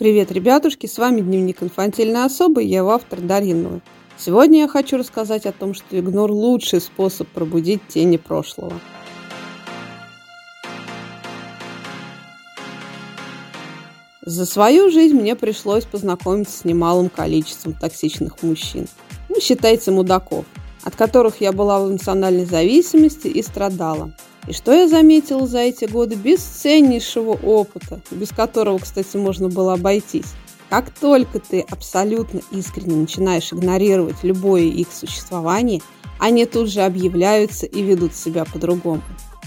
Привет, ребятушки, с вами Дневник инфантильной особы, я автор Даринова. Сегодня я хочу рассказать о том, что игнор – лучший способ пробудить тени прошлого. За свою жизнь мне пришлось познакомиться с немалым количеством токсичных мужчин. Ну, считайте мудаков, от которых я была в эмоциональной зависимости и страдала. И что я заметила за эти годы бесценнейшего опыта, без которого, кстати, можно было обойтись. Как только ты абсолютно искренне начинаешь игнорировать любое их существование, они тут же объявляются и ведут себя по-другому.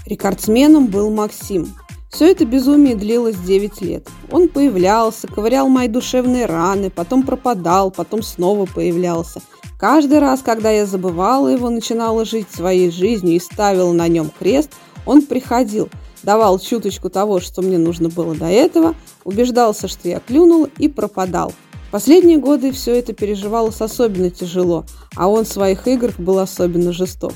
Рекордсменом был Максим. Все это безумие длилось 9 лет. Он появлялся, ковырял мои душевные раны, потом пропадал, потом снова появлялся. Каждый раз, когда я забывала его, начинала жить своей жизнью и ставила на нем крест, он приходил, давал чуточку того, что мне нужно было до этого, убеждался, что я клюнула и пропадал. Последние годы все это переживалось особенно тяжело, а он в своих играх был особенно жесток.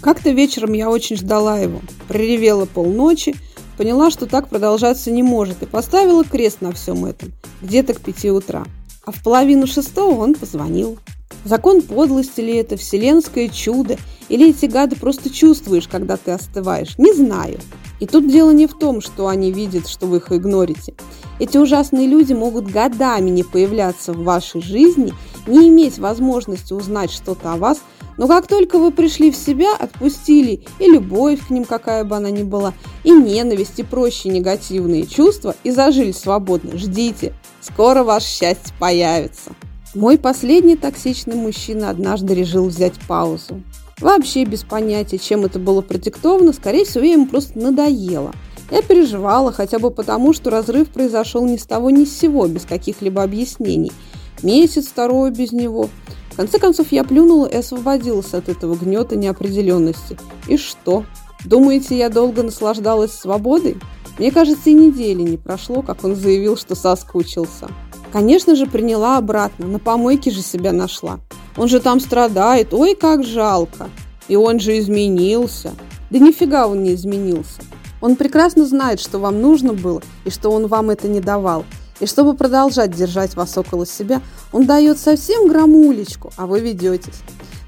Как-то вечером я очень ждала его, проревела полночи, поняла, что так продолжаться не может, и поставила крест на всем этом, где-то к пяти утра. А в половину шестого он позвонил. Закон подлости ли это, вселенское чудо, или эти гады просто чувствуешь, когда ты остываешь? Не знаю. И тут дело не в том, что они видят, что вы их игнорите. Эти ужасные люди могут годами не появляться в вашей жизни, не иметь возможности узнать что-то о вас, но как только вы пришли в себя, отпустили и любовь к ним, какая бы она ни была, и ненависть, и прочие негативные чувства, и зажили свободно, ждите, скоро ваше счастье появится. Мой последний токсичный мужчина однажды решил взять паузу. Вообще без понятия, чем это было продиктовано, скорее всего, ему просто надоело. Я переживала хотя бы потому, что разрыв произошел ни с того ни с сего, без каких-либо объяснений. Месяц, второй без него. В конце концов, я плюнула и освободилась от этого гнета неопределенности. И что? Думаете, я долго наслаждалась свободой? Мне кажется, и недели не прошло, как он заявил, что соскучился. Конечно же, приняла обратно, на помойке же себя нашла. Он же там страдает, ой, как жалко. И он же изменился. Да нифига он не изменился. Он прекрасно знает, что вам нужно было, и что он вам это не давал. И чтобы продолжать держать вас около себя, он дает совсем грамулечку, а вы ведетесь.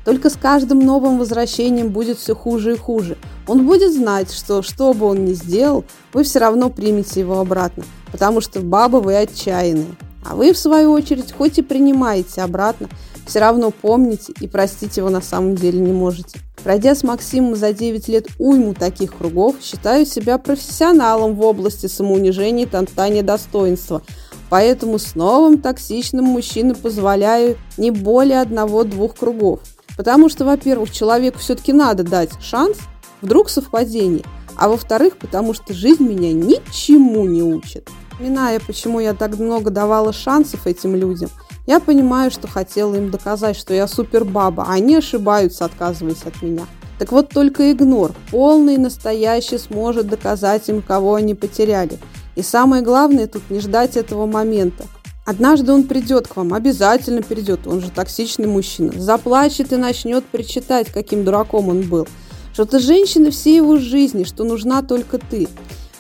Только с каждым новым возвращением будет все хуже и хуже. Он будет знать, что что бы он ни сделал, вы все равно примете его обратно, потому что баба вы отчаянные. А вы, в свою очередь, хоть и принимаете обратно, все равно помните и простить его на самом деле не можете. Пройдя с Максимом за 9 лет уйму таких кругов, считаю себя профессионалом в области самоунижения и топтания достоинства. Поэтому с новым токсичным мужчиной позволяю не более одного-двух кругов. Потому что, во-первых, человеку все-таки надо дать шанс, вдруг совпадение, а во-вторых, потому что жизнь меня ничему не учит. Вспоминая, почему я так много давала шансов этим людям, я понимаю, что хотела им доказать, что я супербаба, а они ошибаются, отказываясь от меня. Так вот, только игнор, полный настоящий, сможет доказать им, кого они потеряли. И самое главное тут не ждать этого момента. Однажды он придет к вам, обязательно придет, он же токсичный мужчина. Заплачет и начнет причитать, каким дураком он был. Что ты женщина всей его жизни, что нужна только ты.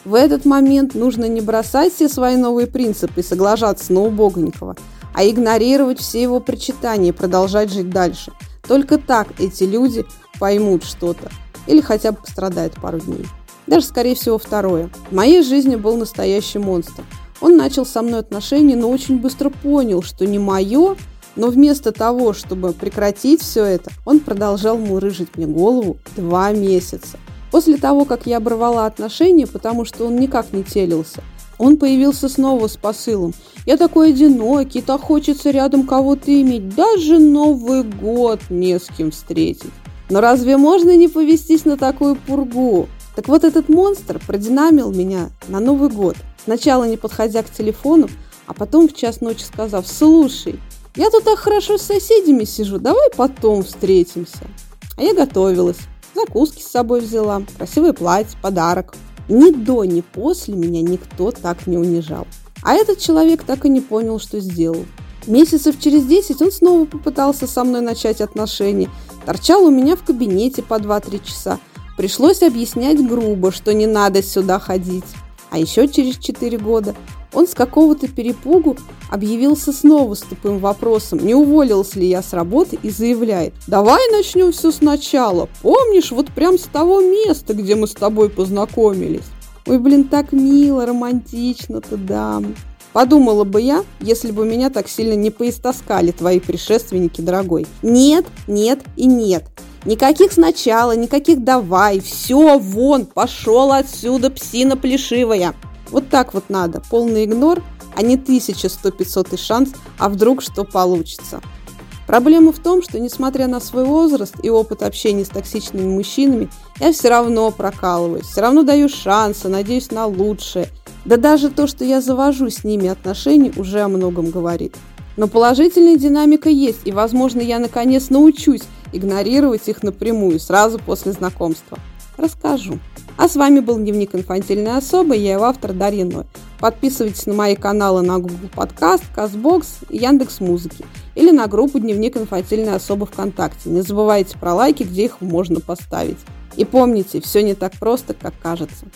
В этот момент нужно не бросать все свои новые принципы и соглашаться на убогонького, а игнорировать все его причитания и продолжать жить дальше. Только так эти люди поймут что-то или хотя бы пострадают пару дней. Даже, скорее всего, второе. В моей жизни был настоящий монстр. Он начал со мной отношения, но очень быстро понял, что не мое, но вместо того, чтобы прекратить все это, он продолжал мурыжить мне голову два месяца. После того, как я оборвала отношения, потому что он никак не телился, он появился снова с посылом. Я такой одинокий, так хочется рядом кого-то иметь, даже Новый год не с кем встретить. Но разве можно не повестись на такую пургу? Так вот этот монстр продинамил меня на Новый год. Сначала не подходя к телефону, а потом в час ночи сказав, слушай, я тут так хорошо с соседями сижу, давай потом встретимся. А я готовилась. Закуски с собой взяла, красивое платье, подарок. Ни до, ни после меня никто так не унижал. А этот человек так и не понял, что сделал. Месяцев через 10 он снова попытался со мной начать отношения. Торчал у меня в кабинете по 2-3 часа. Пришлось объяснять грубо, что не надо сюда ходить. А еще через 4 года Он с какого-то перепугу объявился снова с тупым вопросом, не уволился ли я с работы и заявляет, давай начнем все сначала. Помнишь, вот прям с того места, где мы с тобой познакомились? Ой, блин, так мило, романтично-то, да. Подумала бы я, если бы меня так сильно не поистоскали твои предшественники, дорогой. Нет, нет и нет. Никаких сначала, никаких давай, все, вон, пошел отсюда, псина плешивая. Вот так вот надо, полный игнор, а не тысяча, сто, пятьсот и шанс, а вдруг что получится. Проблема в том, что несмотря на свой возраст и опыт общения с токсичными мужчинами, я все равно прокалываюсь, все равно даю шансы, надеюсь на лучшее. Да даже то, что я завожу с ними отношения, уже о многом говорит. Но положительная динамика есть, и, возможно, я наконец научусь игнорировать их напрямую, сразу после знакомства. Расскажу. А с вами был Дневник инфантильной особы, я его автор Дарья Ной. Подписывайтесь на мои каналы на Google Подкаст, Казбокс и Яндекс Музыки или на группу Дневник инфантильной особы ВКонтакте. Не забывайте про лайки, где их можно поставить. И помните, все не так просто, как кажется.